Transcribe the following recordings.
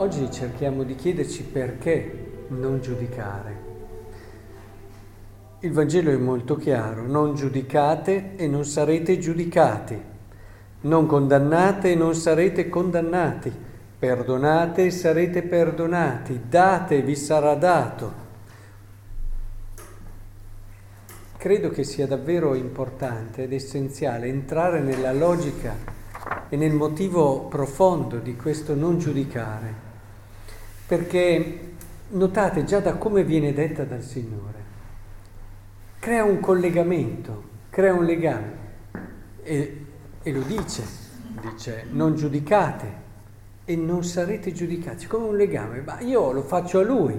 oggi cerchiamo di chiederci perché non giudicare. Il Vangelo è molto chiaro, non giudicate e non sarete giudicati, non condannate e non sarete condannati, perdonate e sarete perdonati, date e vi sarà dato. Credo che sia davvero importante ed essenziale entrare nella logica e nel motivo profondo di questo non giudicare, perché notate già da come viene detta dal Signore crea un collegamento, crea un legame e, e lo dice, dice non giudicate e non sarete giudicati, come un legame, ma io lo faccio a lui,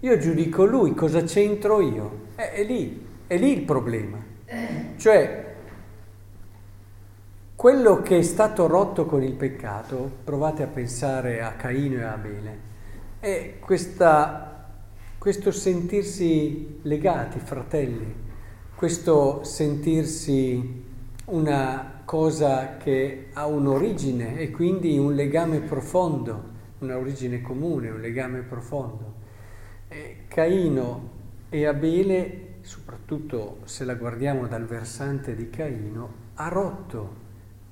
io giudico lui, cosa c'entro io? È, è lì, è lì il problema. Cioè, quello che è stato rotto con il peccato, provate a pensare a Caino e a Abele, è questa questo sentirsi legati, fratelli, questo sentirsi una cosa che ha un'origine e quindi un legame profondo, un'origine comune, un legame profondo. E Caino e Abele, soprattutto se la guardiamo dal versante di Caino, ha rotto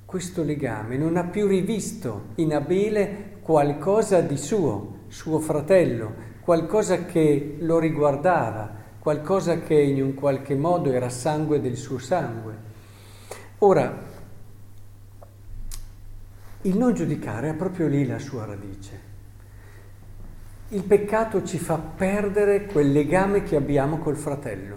questo legame, non ha più rivisto in Abele qualcosa di suo, suo fratello, qualcosa che lo riguardava, qualcosa che in un qualche modo era sangue del suo sangue. Ora, il non giudicare ha proprio lì la sua radice. Il peccato ci fa perdere quel legame che abbiamo col fratello,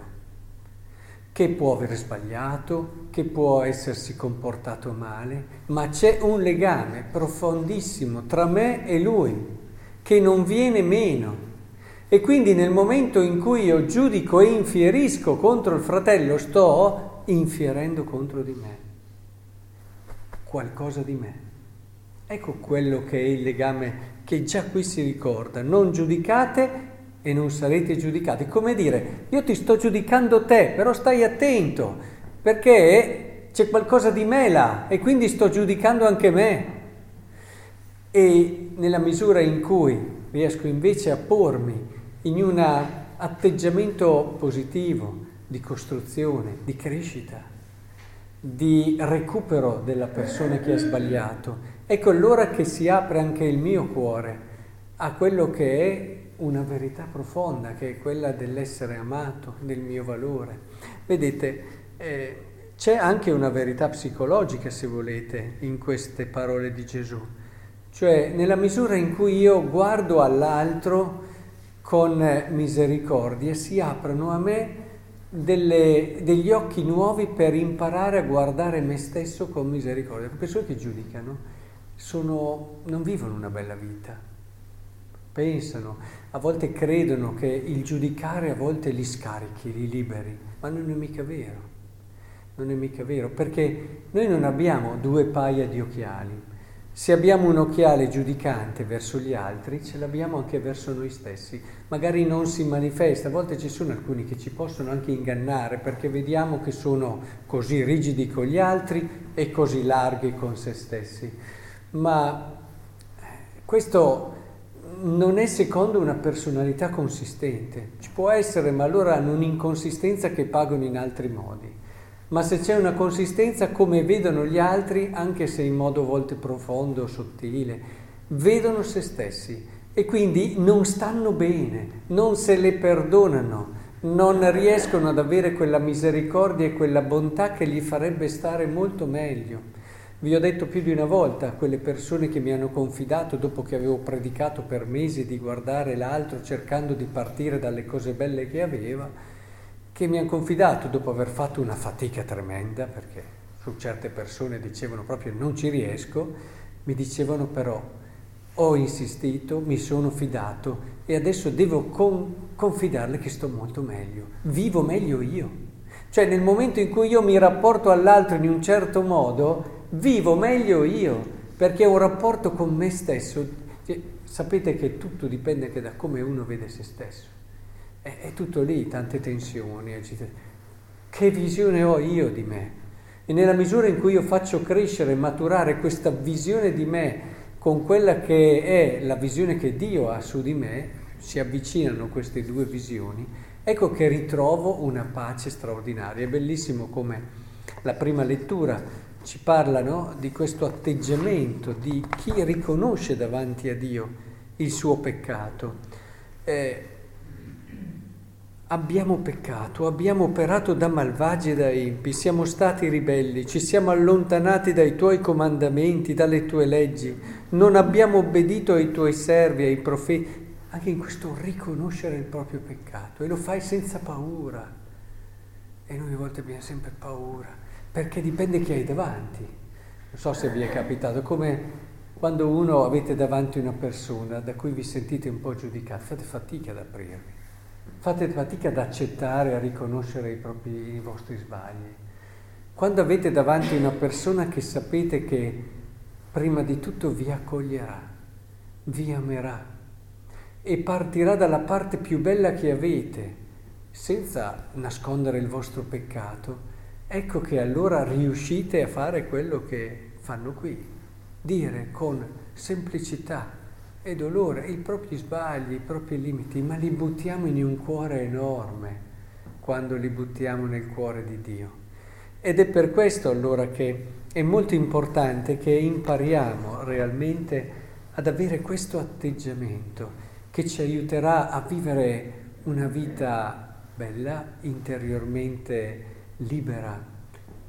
che può aver sbagliato, che può essersi comportato male, ma c'è un legame profondissimo tra me e lui che non viene meno. E quindi nel momento in cui io giudico e infierisco contro il fratello, sto infierendo contro di me, qualcosa di me. Ecco quello che è il legame che già qui si ricorda. Non giudicate e non sarete giudicati. Come dire, io ti sto giudicando te, però stai attento, perché c'è qualcosa di me là e quindi sto giudicando anche me. E nella misura in cui riesco invece a pormi in un atteggiamento positivo di costruzione, di crescita, di recupero della persona che ha sbagliato. Ecco allora che si apre anche il mio cuore a quello che è una verità profonda, che è quella dell'essere amato, del mio valore. Vedete, eh, c'è anche una verità psicologica, se volete, in queste parole di Gesù. Cioè, nella misura in cui io guardo all'altro con misericordia, si aprono a me delle, degli occhi nuovi per imparare a guardare me stesso con misericordia. Le persone che giudicano sono, non vivono una bella vita, pensano, a volte credono che il giudicare a volte li scarichi, li liberi, ma non è mica vero. Non è mica vero, perché noi non abbiamo due paia di occhiali se abbiamo un occhiale giudicante verso gli altri, ce l'abbiamo anche verso noi stessi. Magari non si manifesta, a volte ci sono alcuni che ci possono anche ingannare perché vediamo che sono così rigidi con gli altri e così larghi con se stessi. Ma eh, questo non è secondo una personalità consistente. Ci può essere, ma allora hanno un'inconsistenza che pagano in altri modi ma se c'è una consistenza come vedono gli altri, anche se in modo a volte profondo sottile, vedono se stessi e quindi non stanno bene, non se le perdonano, non riescono ad avere quella misericordia e quella bontà che gli farebbe stare molto meglio. Vi ho detto più di una volta a quelle persone che mi hanno confidato dopo che avevo predicato per mesi di guardare l'altro cercando di partire dalle cose belle che aveva, che mi hanno confidato dopo aver fatto una fatica tremenda, perché su certe persone dicevano proprio non ci riesco, mi dicevano però ho insistito, mi sono fidato e adesso devo con, confidarle che sto molto meglio, vivo meglio io. Cioè nel momento in cui io mi rapporto all'altro in un certo modo, vivo meglio io, perché ho un rapporto con me stesso. Cioè, sapete che tutto dipende anche da come uno vede se stesso. È, è tutto lì, tante tensioni, eccetera. Che visione ho io di me? E nella misura in cui io faccio crescere e maturare questa visione di me, con quella che è la visione che Dio ha su di me, si avvicinano queste due visioni, ecco che ritrovo una pace straordinaria. È bellissimo come la prima lettura ci parla no, di questo atteggiamento di chi riconosce davanti a Dio il suo peccato. Eh, Abbiamo peccato, abbiamo operato da malvagi e da empi, siamo stati ribelli, ci siamo allontanati dai tuoi comandamenti, dalle tue leggi, non abbiamo obbedito ai tuoi servi, ai profeti, anche in questo riconoscere il proprio peccato e lo fai senza paura. E noi a volte abbiamo sempre paura, perché dipende chi hai davanti. Non so se vi è capitato, come quando uno avete davanti una persona da cui vi sentite un po' giudicati, fate fatica ad aprirvi fate fatica ad accettare, a riconoscere i, propri, i vostri sbagli. Quando avete davanti una persona che sapete che prima di tutto vi accoglierà, vi amerà e partirà dalla parte più bella che avete, senza nascondere il vostro peccato, ecco che allora riuscite a fare quello che fanno qui, dire con semplicità, e dolore, i propri sbagli, i propri limiti, ma li buttiamo in un cuore enorme quando li buttiamo nel cuore di Dio. Ed è per questo allora che è molto importante che impariamo realmente ad avere questo atteggiamento che ci aiuterà a vivere una vita bella, interiormente libera,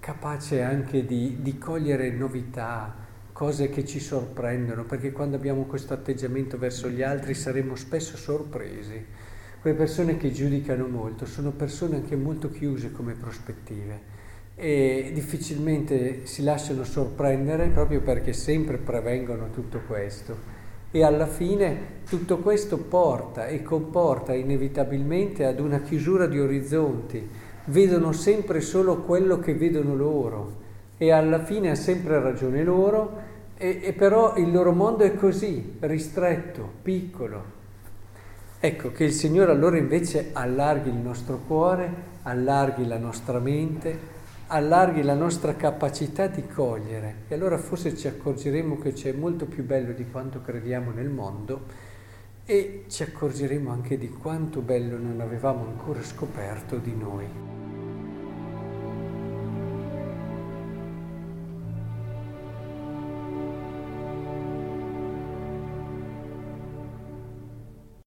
capace anche di, di cogliere novità, cose che ci sorprendono, perché quando abbiamo questo atteggiamento verso gli altri saremo spesso sorpresi. Quelle persone che giudicano molto sono persone anche molto chiuse come prospettive e difficilmente si lasciano sorprendere proprio perché sempre prevengono tutto questo. E alla fine tutto questo porta e comporta inevitabilmente ad una chiusura di orizzonti. Vedono sempre solo quello che vedono loro e alla fine ha sempre ragione loro, e, e però il loro mondo è così, ristretto, piccolo. Ecco che il Signore allora invece allarghi il nostro cuore, allarghi la nostra mente, allarghi la nostra capacità di cogliere e allora forse ci accorgeremo che c'è molto più bello di quanto crediamo nel mondo e ci accorgeremo anche di quanto bello non avevamo ancora scoperto di noi.